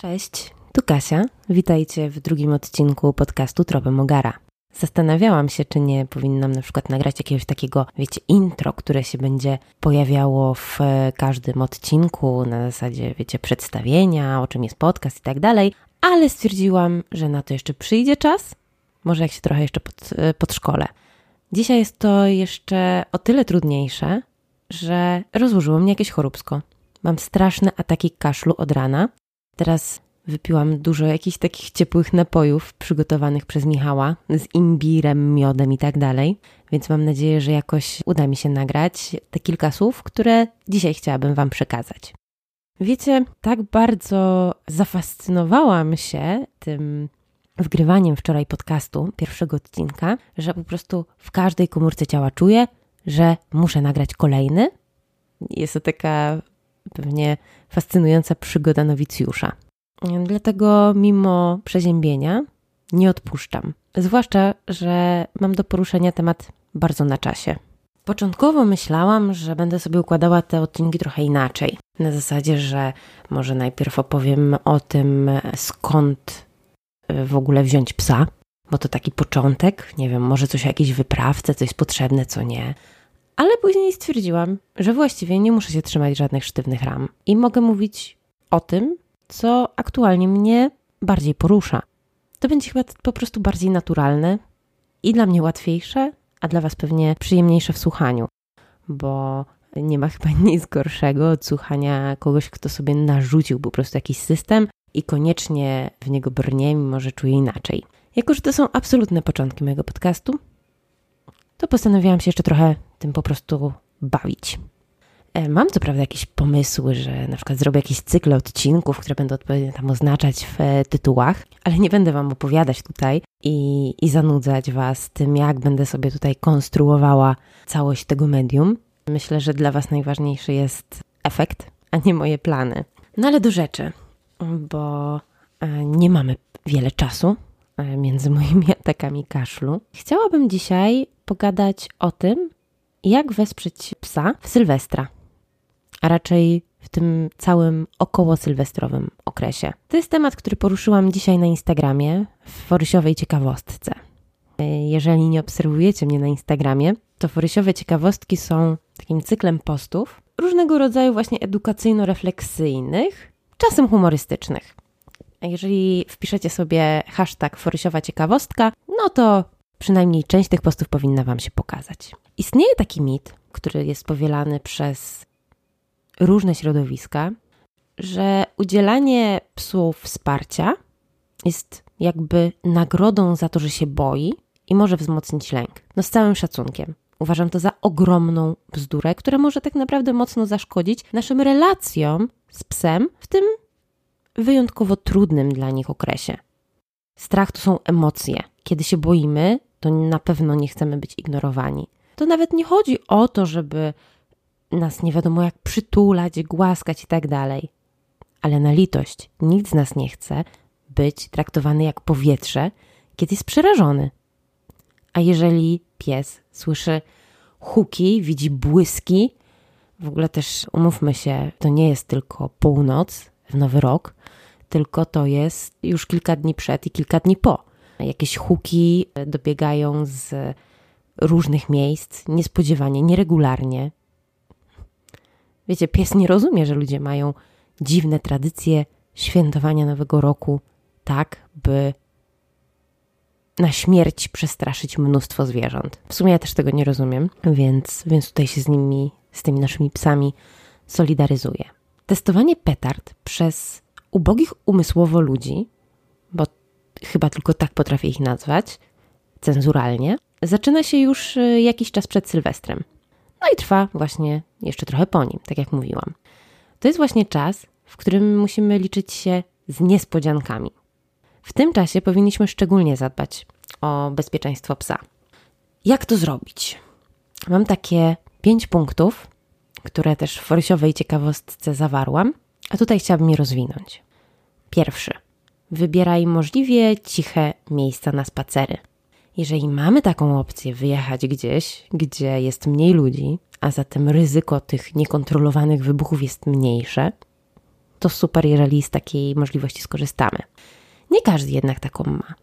Cześć, tu Kasia. Witajcie w drugim odcinku podcastu Tropem Mogara. Zastanawiałam się, czy nie powinnam na przykład nagrać jakiegoś takiego, wiecie, intro, które się będzie pojawiało w każdym odcinku, na zasadzie, wiecie, przedstawienia, o czym jest podcast i tak dalej, ale stwierdziłam, że na to jeszcze przyjdzie czas, może jak się trochę jeszcze pod, podszkolę. Dzisiaj jest to jeszcze o tyle trudniejsze, że rozłożyło mnie jakieś choróbsko. Mam straszne ataki kaszlu od rana. Teraz wypiłam dużo jakichś takich ciepłych napojów przygotowanych przez Michała z imbirem, miodem i tak dalej. Więc mam nadzieję, że jakoś uda mi się nagrać te kilka słów, które dzisiaj chciałabym Wam przekazać. Wiecie, tak bardzo zafascynowałam się tym wgrywaniem wczoraj podcastu, pierwszego odcinka, że po prostu w każdej komórce ciała czuję, że muszę nagrać kolejny. Jest to taka pewnie fascynująca przygoda nowicjusza. Dlatego mimo przeziębienia nie odpuszczam. Zwłaszcza, że mam do poruszenia temat bardzo na czasie. Początkowo myślałam, że będę sobie układała te odcinki trochę inaczej. Na zasadzie, że może najpierw opowiem o tym, skąd w ogóle wziąć psa, bo to taki początek. Nie wiem, może coś o jakiejś wyprawce, coś potrzebne, co nie. Ale później stwierdziłam, że właściwie nie muszę się trzymać żadnych sztywnych ram i mogę mówić o tym, co aktualnie mnie bardziej porusza. To będzie chyba po prostu bardziej naturalne i dla mnie łatwiejsze, a dla Was pewnie przyjemniejsze w słuchaniu, bo nie ma chyba nic gorszego od słuchania kogoś, kto sobie narzucił po prostu jakiś system i koniecznie w niego brnie, mimo że czuje inaczej. Jako, że to są absolutne początki mojego podcastu, to postanowiłam się jeszcze trochę tym po prostu bawić. E, mam co prawda jakieś pomysły, że na przykład zrobię jakiś cykl odcinków, które będę odpowiednio tam oznaczać w e, tytułach, ale nie będę Wam opowiadać tutaj i, i zanudzać Was tym, jak będę sobie tutaj konstruowała całość tego medium. Myślę, że dla Was najważniejszy jest efekt, a nie moje plany. No ale do rzeczy, bo e, nie mamy wiele czasu między moimi atakami kaszlu. Chciałabym dzisiaj pogadać o tym, jak wesprzeć psa w Sylwestra, a raczej w tym całym około sylwestrowym okresie. To jest temat, który poruszyłam dzisiaj na Instagramie w Forysiowej Ciekawostce. Jeżeli nie obserwujecie mnie na Instagramie, to Forysiowe Ciekawostki są takim cyklem postów różnego rodzaju właśnie edukacyjno-refleksyjnych, czasem humorystycznych. Jeżeli wpiszecie sobie hashtag Forysiowa Ciekawostka, no to przynajmniej część tych postów powinna Wam się pokazać. Istnieje taki mit, który jest powielany przez różne środowiska, że udzielanie psu wsparcia jest jakby nagrodą za to, że się boi i może wzmocnić lęk. No z całym szacunkiem. Uważam to za ogromną bzdurę, która może tak naprawdę mocno zaszkodzić naszym relacjom z psem w tym wyjątkowo trudnym dla nich okresie. Strach to są emocje. Kiedy się boimy, to na pewno nie chcemy być ignorowani. To nawet nie chodzi o to, żeby nas nie wiadomo jak przytulać, głaskać i tak dalej. Ale na litość, nikt z nas nie chce być traktowany jak powietrze, kiedy jest przerażony. A jeżeli pies słyszy huki, widzi błyski, w ogóle też umówmy się, to nie jest tylko północ w nowy rok, tylko to jest już kilka dni przed i kilka dni po. Jakieś huki dobiegają z różnych miejsc, niespodziewanie, nieregularnie. Wiecie, pies nie rozumie, że ludzie mają dziwne tradycje świętowania Nowego Roku, tak by na śmierć przestraszyć mnóstwo zwierząt. W sumie ja też tego nie rozumiem, więc, więc tutaj się z nimi, z tymi naszymi psami solidaryzuję. Testowanie petard przez ubogich umysłowo ludzi, chyba tylko tak potrafię ich nazwać, cenzuralnie, zaczyna się już y, jakiś czas przed Sylwestrem. No i trwa właśnie jeszcze trochę po nim, tak jak mówiłam. To jest właśnie czas, w którym musimy liczyć się z niespodziankami. W tym czasie powinniśmy szczególnie zadbać o bezpieczeństwo psa. Jak to zrobić? Mam takie pięć punktów, które też w forsiowej ciekawostce zawarłam, a tutaj chciałabym je rozwinąć. Pierwszy. Wybieraj możliwie ciche miejsca na spacery. Jeżeli mamy taką opcję wyjechać gdzieś, gdzie jest mniej ludzi, a zatem ryzyko tych niekontrolowanych wybuchów jest mniejsze, to super, jeżeli z takiej możliwości skorzystamy. Nie każdy jednak taką ma.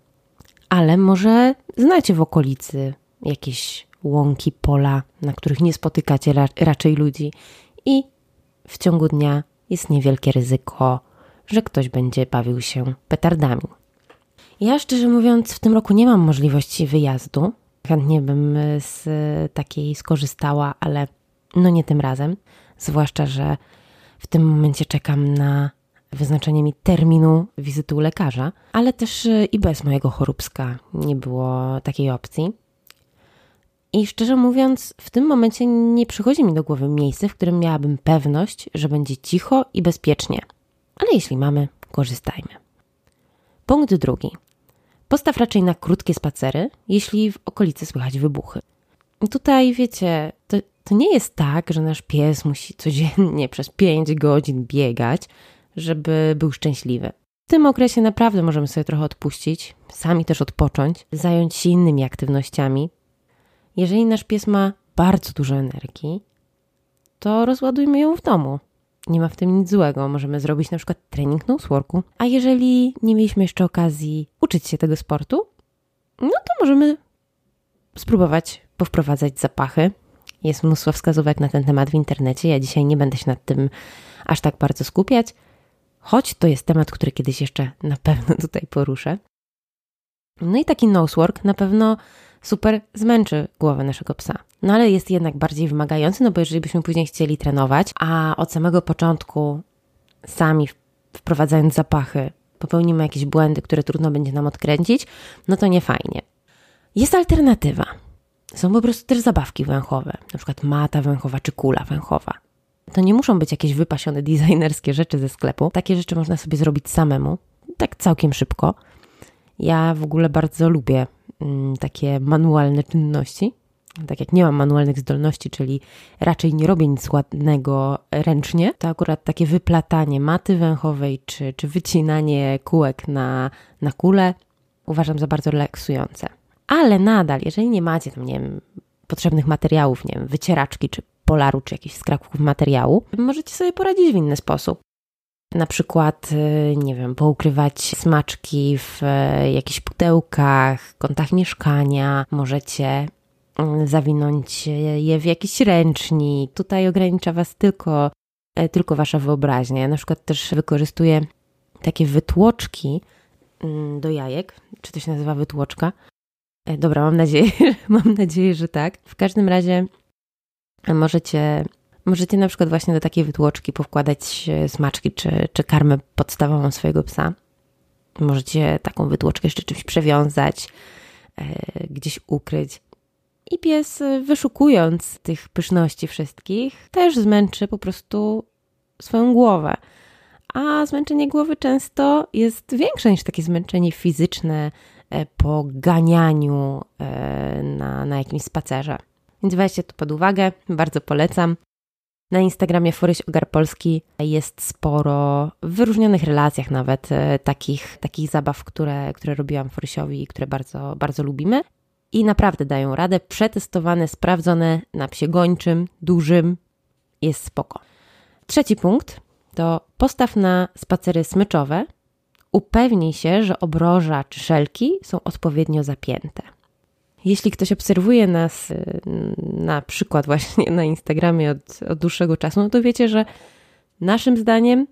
Ale może znacie w okolicy jakieś łąki, pola, na których nie spotykacie raczej ludzi i w ciągu dnia jest niewielkie ryzyko, że ktoś będzie bawił się petardami. Ja szczerze mówiąc, w tym roku nie mam możliwości wyjazdu. Chętnie bym z takiej skorzystała, ale no nie tym razem. Zwłaszcza, że w tym momencie czekam na wyznaczenie mi terminu wizyty u lekarza, ale też i bez mojego choróbska nie było takiej opcji. I szczerze mówiąc, w tym momencie nie przychodzi mi do głowy miejsce, w którym miałabym pewność, że będzie cicho i bezpiecznie. Ale jeśli mamy, korzystajmy. Punkt drugi. Postaw raczej na krótkie spacery, jeśli w okolicy słychać wybuchy. Tutaj wiecie, to, to nie jest tak, że nasz pies musi codziennie przez 5 godzin biegać, żeby był szczęśliwy. W tym okresie naprawdę możemy sobie trochę odpuścić, sami też odpocząć, zająć się innymi aktywnościami, jeżeli nasz pies ma bardzo dużo energii, to rozładujmy ją w domu. Nie ma w tym nic złego. Możemy zrobić na przykład trening noseworku. A jeżeli nie mieliśmy jeszcze okazji uczyć się tego sportu, no to możemy spróbować powprowadzać zapachy. Jest mnóstwo wskazówek na ten temat w internecie. Ja dzisiaj nie będę się nad tym aż tak bardzo skupiać, choć to jest temat, który kiedyś jeszcze na pewno tutaj poruszę. No i taki nosework na pewno super zmęczy głowę naszego psa. No ale jest jednak bardziej wymagający, no bo jeżeli byśmy później chcieli trenować, a od samego początku sami wprowadzając zapachy popełnimy jakieś błędy, które trudno będzie nam odkręcić, no to nie fajnie. Jest alternatywa. Są po prostu też zabawki węchowe, na przykład mata węchowa czy kula węchowa. To nie muszą być jakieś wypasione designerskie rzeczy ze sklepu. Takie rzeczy można sobie zrobić samemu, tak całkiem szybko. Ja w ogóle bardzo lubię Mm, takie manualne czynności. Tak jak nie mam manualnych zdolności, czyli raczej nie robię nic ładnego ręcznie, to akurat takie wyplatanie maty węchowej czy, czy wycinanie kółek na, na kule uważam za bardzo relaksujące. Ale nadal, jeżeli nie macie tam, nie wiem, potrzebnych materiałów, nie wiem, wycieraczki czy polaru, czy jakichś skrawków materiału, możecie sobie poradzić w inny sposób na przykład, y, nie wiem, poukrywać smaczki w y, jakichś pudełkach, kątach mieszkania, możecie mm, zawinąć je w jakiś ręcznik. Tutaj ogranicza Was tylko, e, tylko Wasza wyobraźnia. Ja na przykład też wykorzystuję takie wytłoczki mm, do jajek. Czy to się nazywa wytłoczka? E, dobra, mam nadzieję, mam nadzieję, że tak. W każdym razie możecie Możecie na przykład właśnie do takiej wytłoczki powkładać e, smaczki czy, czy karmę podstawową swojego psa. Możecie taką wytłoczkę jeszcze czymś przewiązać, e, gdzieś ukryć. I pies, e, wyszukując tych pyszności wszystkich, też zmęczy po prostu swoją głowę. A zmęczenie głowy często jest większe niż takie zmęczenie fizyczne po ganianiu na, na jakimś spacerze. Więc weźcie to pod uwagę, bardzo polecam. Na Instagramie Foryś Ogar Polski jest sporo w wyróżnionych relacjach nawet e, takich, takich zabaw, które, które robiłam Forysiowi i które bardzo, bardzo lubimy. I naprawdę dają radę. Przetestowane, sprawdzone na psie gończym, dużym. Jest spoko. Trzeci punkt to postaw na spacery smyczowe. Upewnij się, że obroża czy szelki są odpowiednio zapięte. Jeśli ktoś obserwuje nas y, na przykład właśnie na Instagramie od, od dłuższego czasu, no to wiecie, że naszym zdaniem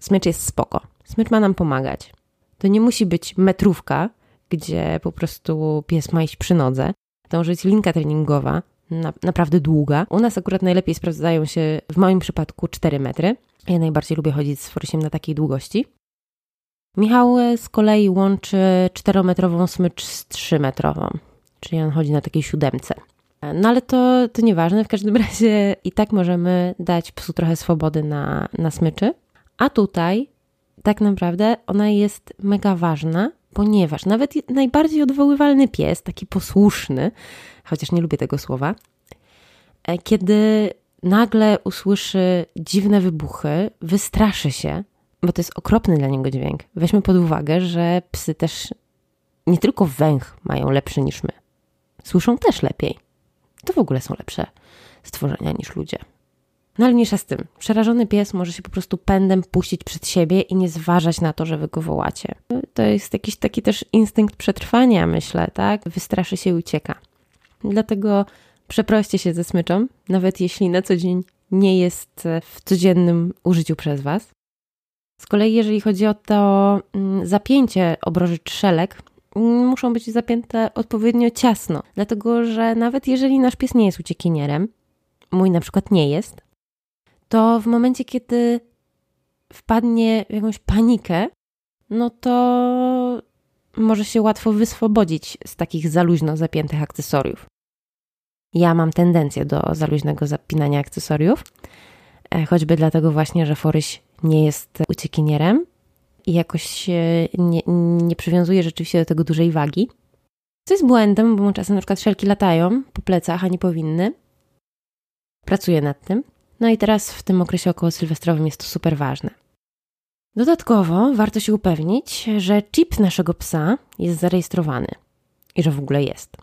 smycz jest spoko. Smycz ma nam pomagać. To nie musi być metrówka, gdzie po prostu pies ma iść przy nodze. To może być linka treningowa, na, naprawdę długa. U nas akurat najlepiej sprawdzają się w moim przypadku 4 metry. Ja najbardziej lubię chodzić z forysiem na takiej długości. Michał z kolei łączy 4-metrową smycz z 3-metrową czyli on chodzi na takiej siódemce. No ale to, to nieważne, w każdym razie i tak możemy dać psu trochę swobody na, na smyczy. A tutaj tak naprawdę ona jest mega ważna, ponieważ nawet najbardziej odwoływalny pies, taki posłuszny, chociaż nie lubię tego słowa, e, kiedy nagle usłyszy dziwne wybuchy, wystraszy się, bo to jest okropny dla niego dźwięk. Weźmy pod uwagę, że psy też nie tylko węch mają lepszy niż my słyszą też lepiej. To w ogóle są lepsze stworzenia niż ludzie. No ale mniejsza z tym. Przerażony pies może się po prostu pędem puścić przed siebie i nie zważać na to, że wy go wołacie. To jest jakiś taki też instynkt przetrwania, myślę, tak? Wystraszy się i ucieka. Dlatego przeproście się ze smyczą, nawet jeśli na co dzień nie jest w codziennym użyciu przez was. Z kolei, jeżeli chodzi o to mm, zapięcie obroży trzelek, muszą być zapięte odpowiednio ciasno, dlatego że nawet jeżeli nasz pies nie jest uciekinierem, mój na przykład nie jest, to w momencie, kiedy wpadnie w jakąś panikę, no to może się łatwo wyswobodzić z takich za luźno zapiętych akcesoriów. Ja mam tendencję do za luźnego zapinania akcesoriów, e, choćby dlatego właśnie, że Foryś nie jest uciekinierem i jakoś nie, nie przywiązuje rzeczywiście do tego dużej wagi. Co jest błędem, bo czasem na przykład szelki latają po plecach, a nie powinny. Pracuję nad tym. No i teraz w tym okresie około sylwestrowym jest to super ważne. Dodatkowo warto się upewnić, że chip naszego psa jest zarejestrowany i że w ogóle jest.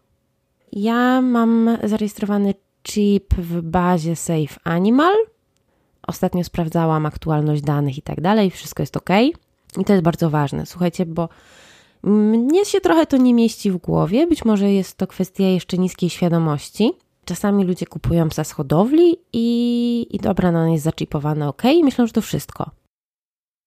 Ja mam zarejestrowany chip w bazie Safe Animal. Ostatnio sprawdzałam aktualność danych i tak dalej, wszystko jest ok. I to jest bardzo ważne, słuchajcie, bo mnie się trochę to nie mieści w głowie. Być może jest to kwestia jeszcze niskiej świadomości. Czasami ludzie kupują psa z hodowli i, i dobra, no on jest zaczipowany ok i myślą, że to wszystko.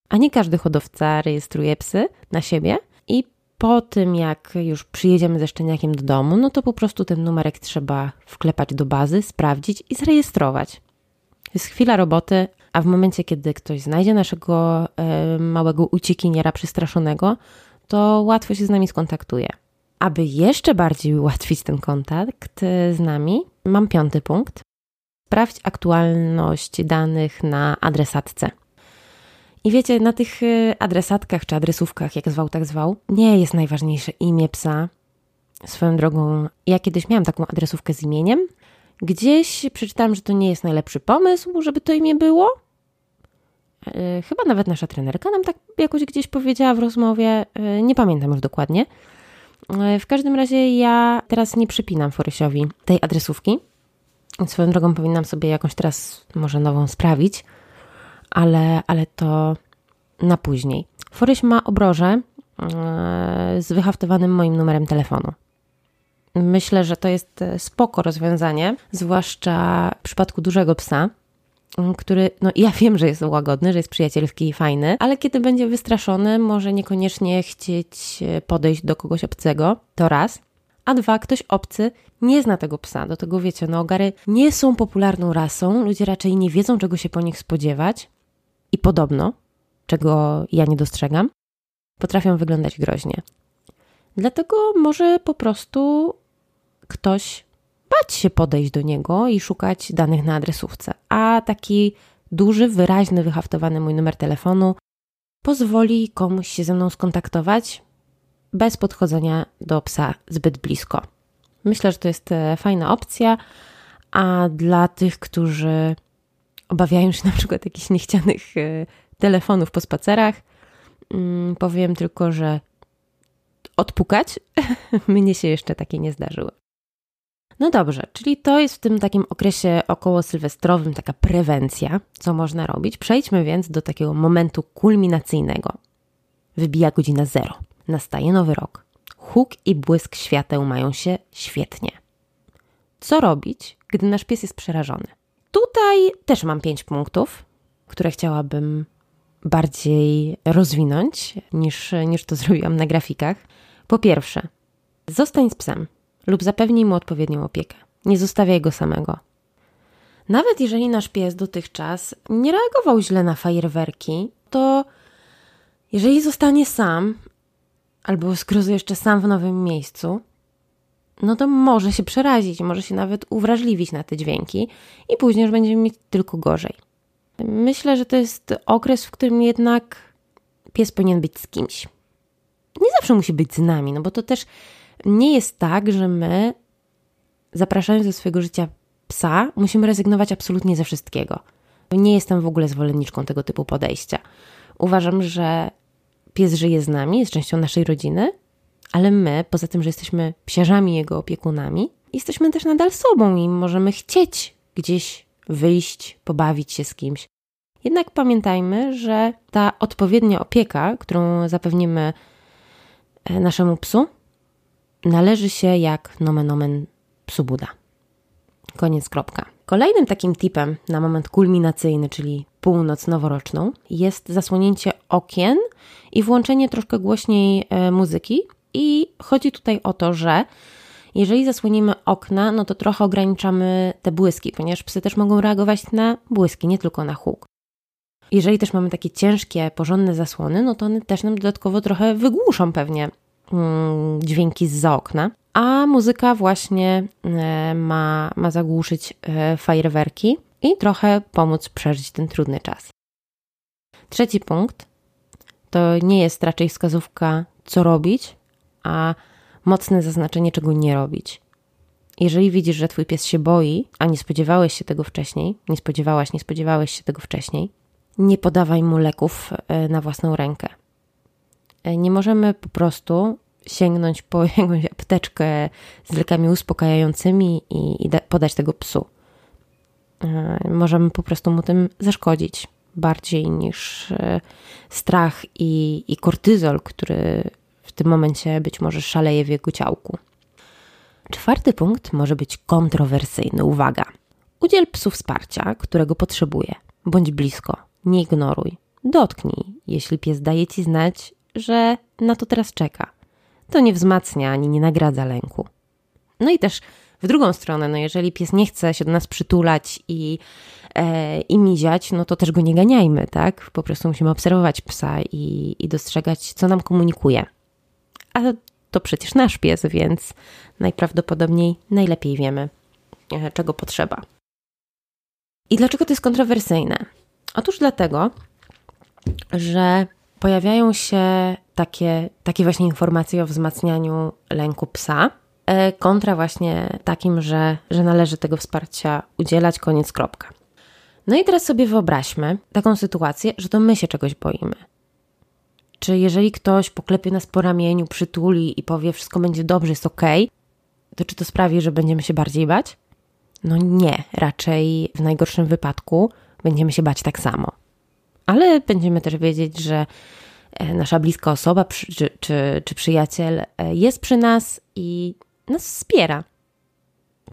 A nie każdy hodowca rejestruje psy na siebie i po tym, jak już przyjedziemy ze szczeniakiem do domu, no to po prostu ten numerek trzeba wklepać do bazy, sprawdzić i zarejestrować. Jest chwila roboty, a w momencie, kiedy ktoś znajdzie naszego e, małego uciekiniera przestraszonego, to łatwo się z nami skontaktuje. Aby jeszcze bardziej ułatwić ten kontakt z nami, mam piąty punkt. Sprawdź aktualność danych na adresatce. I wiecie, na tych y, adresatkach czy adresówkach, jak zwał, tak zwał, nie jest najważniejsze imię psa. Swoją drogą, ja kiedyś miałam taką adresówkę z imieniem. Gdzieś przeczytałam, że to nie jest najlepszy pomysł, żeby to imię było. Y, chyba nawet nasza trenerka nam tak jakoś gdzieś powiedziała w rozmowie. Y, nie pamiętam już dokładnie. W każdym razie ja teraz nie przypinam Forysiowi tej adresówki. Swoją drogą powinnam sobie jakąś teraz może nową sprawić ale, ale to na później. Foryś ma obroże e, z wyhaftowanym moim numerem telefonu. Myślę, że to jest spoko rozwiązanie, zwłaszcza w przypadku dużego psa, który, no ja wiem, że jest łagodny, że jest przyjacielski i fajny, ale kiedy będzie wystraszony, może niekoniecznie chcieć podejść do kogoś obcego, to raz. A dwa, ktoś obcy nie zna tego psa. Do tego wiecie, no ogary nie są popularną rasą, ludzie raczej nie wiedzą, czego się po nich spodziewać, i podobno, czego ja nie dostrzegam, potrafią wyglądać groźnie. Dlatego może po prostu ktoś bać się podejść do niego i szukać danych na adresówce. A taki duży, wyraźny, wyhaftowany mój numer telefonu pozwoli komuś się ze mną skontaktować bez podchodzenia do psa zbyt blisko. Myślę, że to jest e, fajna opcja, a dla tych, którzy obawiają się na przykład jakichś niechcianych e, telefonów po spacerach. Mm, powiem tylko, że odpukać mnie się jeszcze takie nie zdarzyło. No dobrze, czyli to jest w tym takim okresie około sylwestrowym taka prewencja, co można robić. Przejdźmy więc do takiego momentu kulminacyjnego. Wybija godzina zero. Nastaje nowy rok. Huk i błysk świateł mają się świetnie. Co robić, gdy nasz pies jest przerażony? Tutaj też mam pięć punktów, które chciałabym bardziej rozwinąć niż, niż to zrobiłam na grafikach. Po pierwsze, zostań z psem lub zapewnij mu odpowiednią opiekę. Nie zostawiaj go samego. Nawet jeżeli nasz pies dotychczas nie reagował źle na fajerwerki, to jeżeli zostanie sam, albo skoro jeszcze sam w nowym miejscu, no to może się przerazić, może się nawet uwrażliwić na te dźwięki i później już będziemy mieć tylko gorzej. Myślę, że to jest okres, w którym jednak pies powinien być z kimś. Nie zawsze musi być z nami, no bo to też nie jest tak, że my, zapraszając do swojego życia psa, musimy rezygnować absolutnie ze wszystkiego. Nie jestem w ogóle zwolenniczką tego typu podejścia. Uważam, że pies żyje z nami, jest częścią naszej rodziny ale my, poza tym, że jesteśmy psiarzami jego opiekunami, jesteśmy też nadal sobą i możemy chcieć gdzieś wyjść, pobawić się z kimś. Jednak pamiętajmy, że ta odpowiednia opieka, którą zapewnimy e, naszemu psu, należy się jak nomen omen psu Buda. Koniec kropka. Kolejnym takim tipem na moment kulminacyjny, czyli północ noworoczną, jest zasłonięcie okien i włączenie troszkę głośniej e, muzyki. I chodzi tutaj o to, że jeżeli zasłonimy okna, no to trochę ograniczamy te błyski, ponieważ psy też mogą reagować na błyski, nie tylko na huk. Jeżeli też mamy takie ciężkie, porządne zasłony, no to one też nam dodatkowo trochę wygłuszą pewnie dźwięki z okna. A muzyka właśnie e, ma, ma zagłuszyć e, fajerwerki i trochę pomóc przeżyć ten trudny czas. Trzeci punkt to nie jest raczej wskazówka, co robić, a mocne zaznaczenie, czego nie robić. Jeżeli widzisz, że twój pies się boi, a nie spodziewałeś się tego wcześniej, nie spodziewałaś, nie spodziewałeś się tego wcześniej, nie podawaj mu leków e, na własną rękę. E, nie możemy po prostu sięgnąć po jakąś apteczkę z lekami uspokajającymi i, i podać tego psu. E, możemy po prostu mu tym zaszkodzić bardziej niż strach i, i kortyzol, który w tym momencie być może szaleje w jego ciałku. Czwarty punkt może być kontrowersyjny. Uwaga! Udziel psu wsparcia, którego potrzebuje. Bądź blisko, nie ignoruj. Dotknij, jeśli pies daje ci znać, że na to teraz czeka. To nie wzmacnia ani nie nagradza lęku. No i też w drugą stronę, no jeżeli pies nie chce się do nas przytulać i, e, i miziać, no to też go nie ganiajmy, tak? Po prostu musimy obserwować psa i, i dostrzegać, co nam komunikuje. A to przecież nasz pies, więc najprawdopodobniej najlepiej wiemy, e, czego potrzeba. I dlaczego to jest kontrowersyjne? Otóż dlatego, że pojawiają się takie, takie właśnie informacje o wzmacnianiu lęku psa, e, kontra właśnie takim, że, że należy tego wsparcia udzielać, koniec, kropka. No i teraz sobie wyobraźmy taką sytuację, że to my się czegoś boimy. Czy jeżeli ktoś poklepie nas po ramieniu, przytuli i powie, wszystko będzie dobrze, jest ok, to czy to sprawi, że będziemy się bardziej bać? No nie, raczej w najgorszym wypadku będziemy się bać tak samo. Ale będziemy też wiedzieć, że e, nasza bliska osoba czy, czy, czy przyjaciel e, jest przy nas i nas wspiera.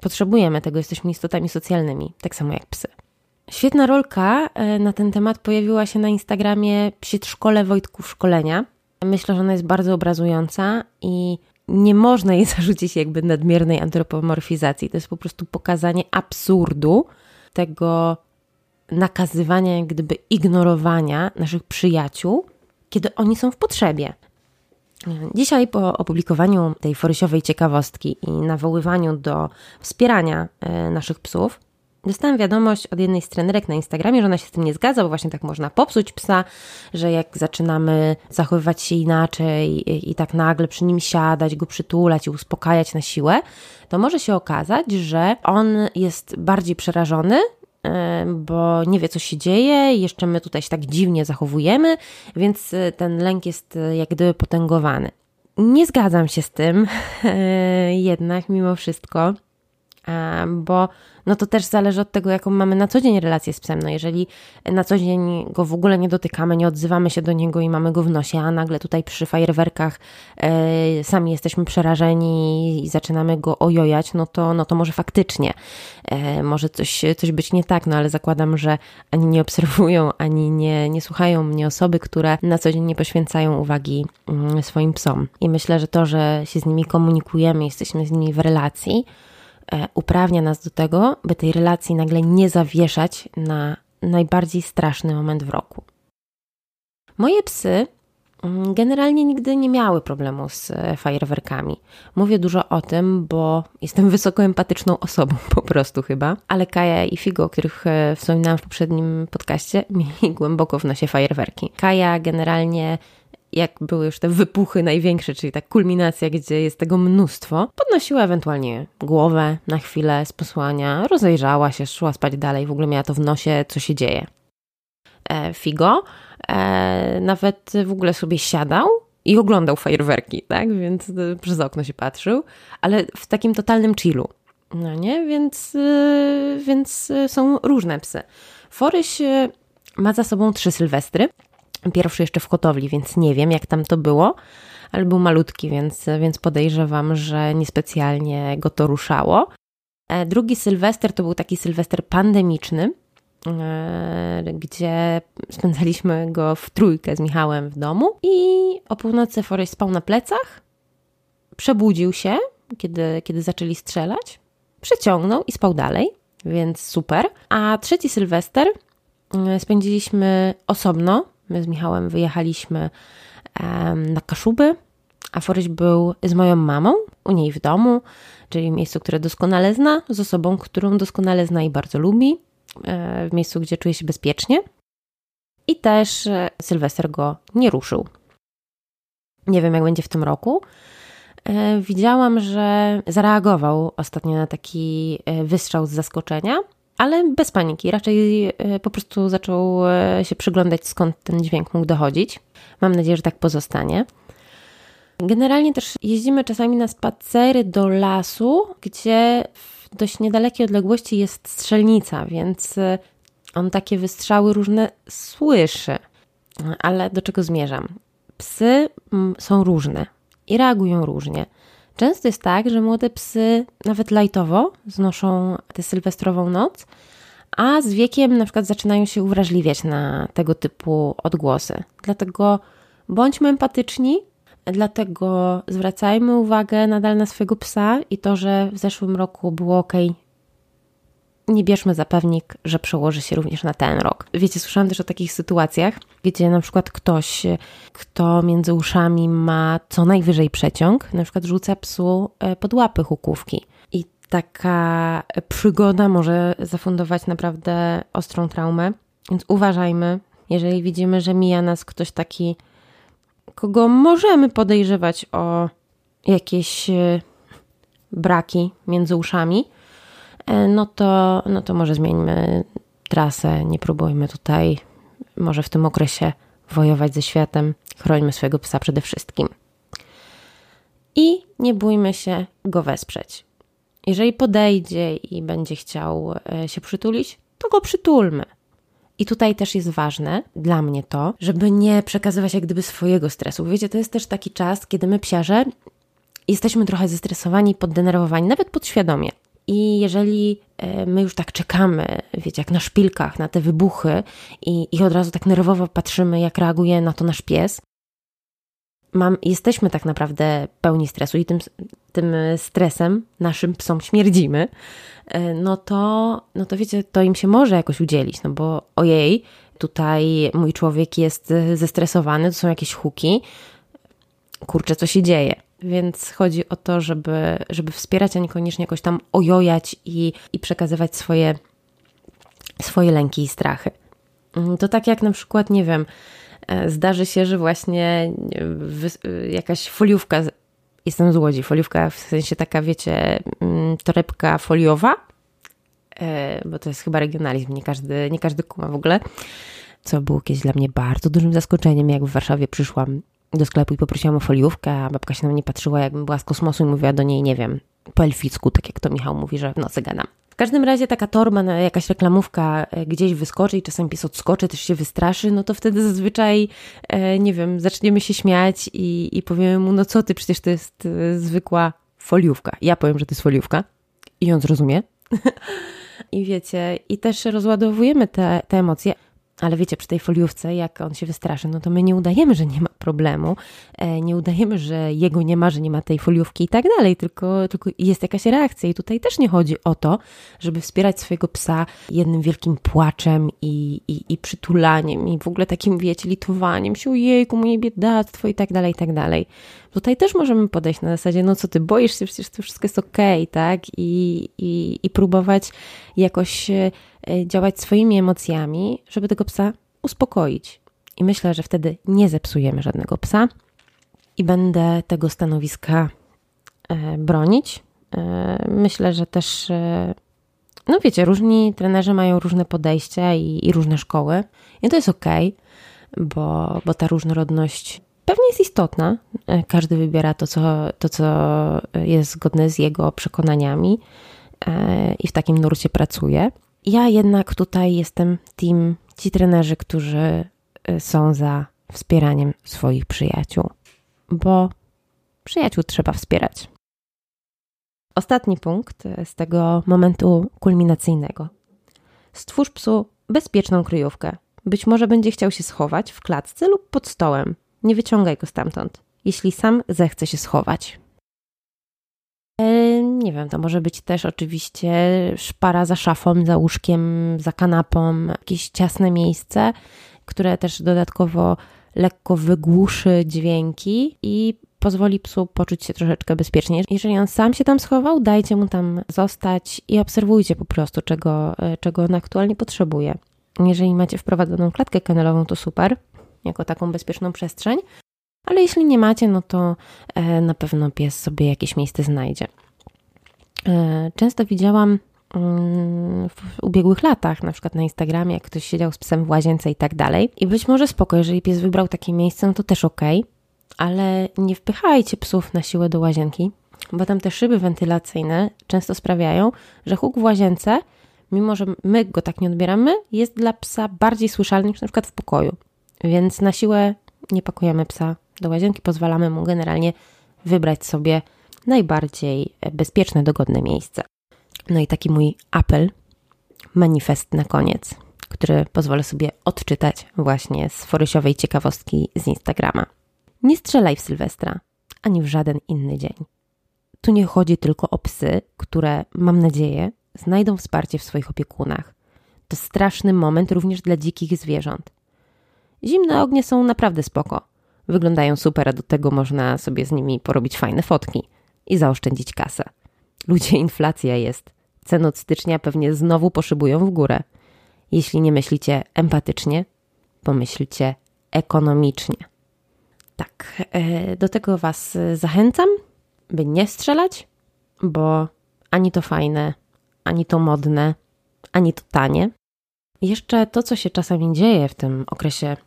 Potrzebujemy tego, jesteśmy istotami socjalnymi, tak samo jak psy. Świetna rolka e, na ten temat pojawiła się na Instagramie Szkole Wojtków Szkolenia. Myślę, że ona jest bardzo obrazująca i nie można jej zarzucić jakby nadmiernej antropomorfizacji. To jest po prostu pokazanie absurdu tego nakazywania, jak gdyby ignorowania naszych przyjaciół, kiedy oni są w potrzebie. Dzisiaj po opublikowaniu tej forysiowej ciekawostki i nawoływaniu do wspierania e, naszych psów, Dostałam wiadomość od jednej z trenerek na Instagramie, że ona się z tym nie zgadza, bo właśnie tak można popsuć psa, że jak zaczynamy zachowywać się inaczej i, i tak nagle przy nim siadać, go przytulać i uspokajać na siłę, to może się okazać, że on jest bardziej przerażony, bo nie wie, co się dzieje, jeszcze my tutaj się tak dziwnie zachowujemy, więc e, ten lęk jest e, jak gdyby potęgowany. Nie zgadzam się z tym, jednak mimo wszystko, bo no to też zależy od tego, jaką mamy na co dzień relację z psem. No jeżeli na co dzień go w ogóle nie dotykamy, nie odzywamy się do niego i mamy go w nosie, a nagle tutaj przy fajerwerkach e, sami jesteśmy przerażeni i zaczynamy go ojojać, no to, no to może faktycznie e, może coś, coś być nie tak, no ale zakładam, że ani nie obserwują, ani nie, nie słuchają mnie osoby, które na co dzień nie poświęcają uwagi mm, swoim psom. I myślę, że to, że się z nimi komunikujemy, jesteśmy z nimi w relacji, uprawnia nas do tego, by tej relacji nagle nie zawieszać na najbardziej straszny moment w roku. Moje psy mm, generalnie nigdy nie miały problemu z e, fajerwerkami. Mówię dużo o tym, bo jestem wysoko empatyczną osobą po prostu chyba, ale Kaja i Figo, o których e, wspominałam w poprzednim podcaście, mieli głęboko w nosie fajerwerki. Kaja generalnie jak były już te wypuchy największe, czyli ta kulminacja, gdzie jest tego mnóstwo, podnosiła ewentualnie głowę na chwilę z posłania, rozejrzała się, szła spać dalej, w ogóle miała to w nosie, co się dzieje. E, Figo e, nawet w ogóle sobie siadał i oglądał fajerwerki, tak? Więc e, przez okno się patrzył, ale w takim totalnym chillu. No nie, więc, yy, więc yy, są różne psy. Foryś ma za sobą trzy sylwestry. Pierwszy jeszcze w Kotowli, więc nie wiem, jak tam to było, ale był malutki, więc, więc podejrzewam, że niespecjalnie go to ruszało. E, drugi sylwester to był taki sylwester pandemiczny, e, gdzie spędzaliśmy go w trójkę z Michałem w domu i o północy Forrest spał na plecach, przebudził się, kiedy, kiedy zaczęli strzelać, przeciągnął i spał dalej, więc super. A trzeci sylwester e, spędziliśmy osobno. My z Michałem wyjechaliśmy na Kaszuby, a Foryś był z moją mamą u niej w domu, czyli miejscu, które doskonale zna, z osobą, którą doskonale zna i bardzo lubi, e, w miejscu, gdzie czuje się bezpiecznie. I też e, Sylwester go nie ruszył. Nie wiem, jak będzie w tym roku. E, widziałam, że zareagował ostatnio na taki wystrzał z zaskoczenia, ale bez paniki. Raczej po prostu zaczął się przyglądać, skąd ten dźwięk mógł dochodzić. Mam nadzieję, że tak pozostanie. Generalnie też jeździmy czasami na spacery do lasu, gdzie w dość niedalekiej odległości jest strzelnica, więc y, on takie wystrzały różne słyszy. Ale do czego zmierzam? Psy mm, są różne i reagują różnie. Często jest tak, że młode psy nawet lajtowo znoszą tę sylwestrową noc, a z wiekiem na przykład zaczynają się uwrażliwiać na tego typu odgłosy. Dlatego bądźmy empatyczni, Dlatego zwracajmy uwagę nadal na swojego psa i to, że w zeszłym roku było ok. Nie bierzmy za pewnik, że przełoży się również na ten rok. Wiecie, słyszałam też o takich sytuacjach, gdzie na przykład ktoś, kto między uszami ma co najwyżej przeciąg, na przykład rzuca psu e, pod łapy hukówki. I taka przygoda może zafundować naprawdę ostrą traumę. Więc uważajmy, jeżeli widzimy, że mija nas ktoś taki kogo możemy podejrzewać o jakieś e, braki między uszami, no to, no to może zmieńmy trasę, nie próbujmy tutaj może w tym okresie wojować ze światem, chrońmy swojego psa przede wszystkim. I nie bójmy się go wesprzeć. Jeżeli podejdzie i będzie chciał e, się przytulić, to go przytulmy. I tutaj też jest ważne dla mnie to, żeby nie przekazywać jak gdyby swojego stresu. Wiecie, to jest też taki czas, kiedy my psiarze jesteśmy trochę zestresowani, poddenerwowani, nawet podświadomie. I jeżeli e, my już tak czekamy, wiecie, jak na szpilkach, na te wybuchy i, i od razu tak nerwowo patrzymy, jak reaguje na to nasz pies, mam, jesteśmy tak naprawdę pełni stresu i tym, tym stresem naszym psom śmierdzimy, e, no to, no to wiecie, to im się może jakoś udzielić, no bo ojej, tutaj mój człowiek jest zestresowany, to są jakieś huki, kurczę, co się dzieje. Więc chodzi o to, żeby, żeby wspierać, a niekoniecznie jakoś tam ojojać i, i przekazywać swoje, swoje lęki i strachy. Mm, to tak jak na przykład, nie wiem, E, zdarzy się, że właśnie jakaś foliówka, jestem z Łodzi, foliówka w sensie taka, wiecie, mm, torebka foliowa, e, bo to jest chyba regionalizm, nie każdy, nie każdy kuma w ogóle, co było kiedyś dla mnie bardzo dużym zaskoczeniem, jak w Warszawie przyszłam do sklepu i poprosiłam o foliówkę, a babka się na mnie patrzyła, jakbym była z kosmosu i mówiła do niej, nie wiem, po elficku, tak jak to Michał mówi, że w nocy gadam każdym razie taka torba, jakaś reklamówka e, gdzieś wyskoczy i czasem pies odskoczy, też się wystraszy, no to wtedy zazwyczaj, e, nie wiem, zaczniemy się śmiać i, i powiemy mu, no co ty, przecież to jest e, zwykła foliówka. Ja powiem, że to jest foliówka i on zrozumie. I wiecie, i też rozładowujemy te, te emocje. Ale wiecie, przy tej foliówce, jak on się wystraszy, no to my nie udajemy, że nie ma problemu, e, nie udajemy, że jego nie ma, że nie ma tej foliówki i tak dalej, tylko, tylko jest jakaś reakcja. I tutaj też nie chodzi o to, żeby wspierać swojego psa jednym wielkim płaczem i, i, i przytulaniem i w ogóle takim, wiecie, litowaniem się, ojejku, moje biedactwo i tak dalej, i tak dalej. Tutaj też możemy podejść na zasadzie, no co ty, boisz się, przecież to wszystko jest okej, tak? I, i, I próbować jakoś e, działać swoimi emocjami, żeby tego psa uspokoić. I myślę, że wtedy nie zepsujemy żadnego psa i będę tego stanowiska e, bronić. E, myślę, że też, no wiecie, różni trenerzy mają różne podejścia i, i różne szkoły, i to jest ok, bo, bo ta różnorodność pewnie jest istotna. E, każdy wybiera to co, to, co jest zgodne z jego przekonaniami e, i w takim nurcie pracuję. Ja jednak tutaj jestem team ci trenerzy, którzy e, są za wspieraniem swoich przyjaciół, bo przyjaciół trzeba wspierać. Ostatni punkt z tego momentu kulminacyjnego. Stwórz psu bezpieczną kryjówkę. Być może będzie chciał się schować w klatce lub pod stołem. Nie wyciągaj go stamtąd, jeśli sam zechce się schować. E, nie wiem, to może być też oczywiście szpara za szafą, za łóżkiem, za kanapą, jakieś ciasne miejsce, które też dodatkowo lekko wygłuszy dźwięki i pozwoli psu poczuć się troszeczkę bezpiecznie. Jeżeli on sam się tam schował, dajcie mu tam zostać i obserwujcie po prostu, czego, e, czego on aktualnie potrzebuje. Jeżeli macie wprowadzoną klatkę kennelową, to super, jako taką bezpieczną przestrzeń, ale jeśli nie macie, no to e, na pewno pies sobie jakieś miejsce znajdzie. E, często widziałam w ubiegłych latach, na przykład na Instagramie, jak ktoś siedział z psem w łazience i tak dalej. I być może spoko, jeżeli pies wybrał takie miejsce, no to też ok, ale nie wpychajcie psów na siłę do łazienki, bo tam te szyby wentylacyjne często sprawiają, że huk w łazience, mimo że my go tak nie odbieramy, jest dla psa bardziej słyszalny niż na przykład w pokoju. Więc na siłę nie pakujemy psa do łazienki, pozwalamy mu generalnie wybrać sobie najbardziej bezpieczne, dogodne miejsce. No i taki mój apel, manifest na koniec, który pozwolę sobie odczytać właśnie z forysiowej ciekawostki z Instagrama. Nie strzelaj w Sylwestra, ani w żaden inny dzień. Tu nie chodzi tylko o psy, które, mam nadzieję, znajdą wsparcie w swoich opiekunach. To straszny moment również dla dzikich zwierząt. Zimne ognie są naprawdę spoko. Wyglądają super, a do tego można sobie z nimi porobić fajne fotki i zaoszczędzić kasę. Ludzie, inflacja jest. Ceny od stycznia pewnie znowu poszybują w górę. Jeśli nie myślicie empatycznie, pomyślcie ekonomicznie. Tak, e, do tego Was zachęcam, by nie strzelać, bo ani to fajne, ani to modne, ani to tanie. Jeszcze to, co się czasami dzieje w tym okresie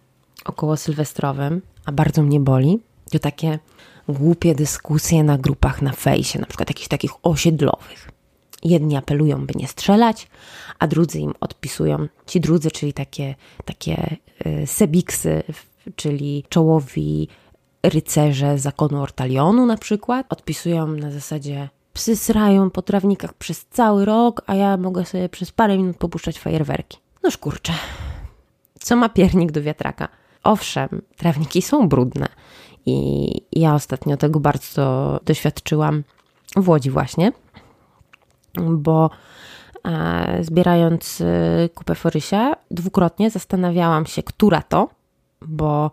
około sylwestrowym, a bardzo mnie boli, to takie głupie dyskusje na grupach na fejsie, na przykład jakichś takich osiedlowych. Jedni apelują, by nie strzelać, a drudzy im odpisują. Ci drudzy, czyli takie, takie y, sebiksy, czyli czołowi rycerze zakonu Ortalionu na przykład, odpisują na zasadzie psy srają po trawnikach przez cały rok, a ja mogę sobie przez parę minut popuszczać fajerwerki. No kurczę, co ma piernik do wiatraka? Owszem, trawniki są brudne i ja ostatnio tego bardzo doświadczyłam w Łodzi właśnie, bo e, zbierając e, kupę Forysia, dwukrotnie zastanawiałam się, która to, bo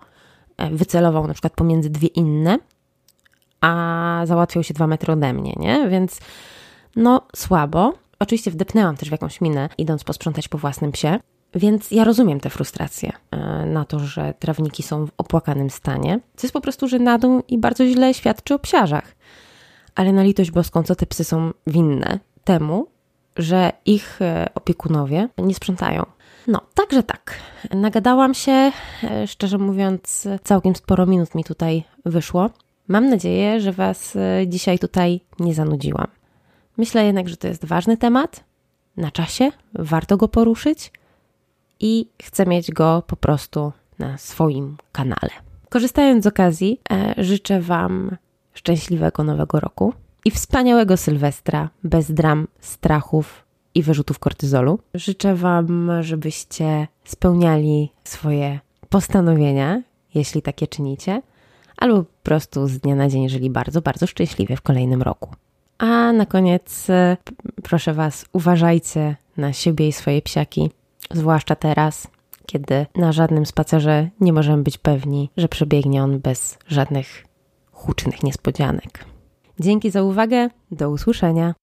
e, wycelował na przykład pomiędzy dwie inne, a załatwiał się dwa metry ode mnie, nie? Więc no słabo. Oczywiście wdepnęłam też w jakąś minę, idąc posprzątać po własnym psie, więc ja rozumiem tę frustrację na to, że trawniki są w opłakanym stanie, co jest po prostu żenadą i bardzo źle świadczy o psiarzach. Ale na litość boską, co te psy są winne temu, że ich e, opiekunowie nie sprzątają. No, także tak. Nagadałam się, e, szczerze mówiąc, całkiem sporo minut mi tutaj wyszło. Mam nadzieję, że Was dzisiaj tutaj nie zanudziłam. Myślę jednak, że to jest ważny temat, na czasie, warto go poruszyć i chcę mieć go po prostu na swoim kanale. Korzystając z okazji, e, życzę Wam szczęśliwego nowego roku i wspaniałego Sylwestra bez dram, strachów i wyrzutów kortyzolu. Życzę Wam, żebyście spełniali swoje postanowienia, jeśli takie czynicie, albo po prostu z dnia na dzień żyli bardzo, bardzo szczęśliwie w kolejnym roku. A na koniec e, proszę Was, uważajcie na siebie i swoje psiaki zwłaszcza teraz, kiedy na żadnym spacerze nie możemy być pewni, że przebiegnie on bez żadnych hucznych niespodzianek. Dzięki za uwagę, do usłyszenia.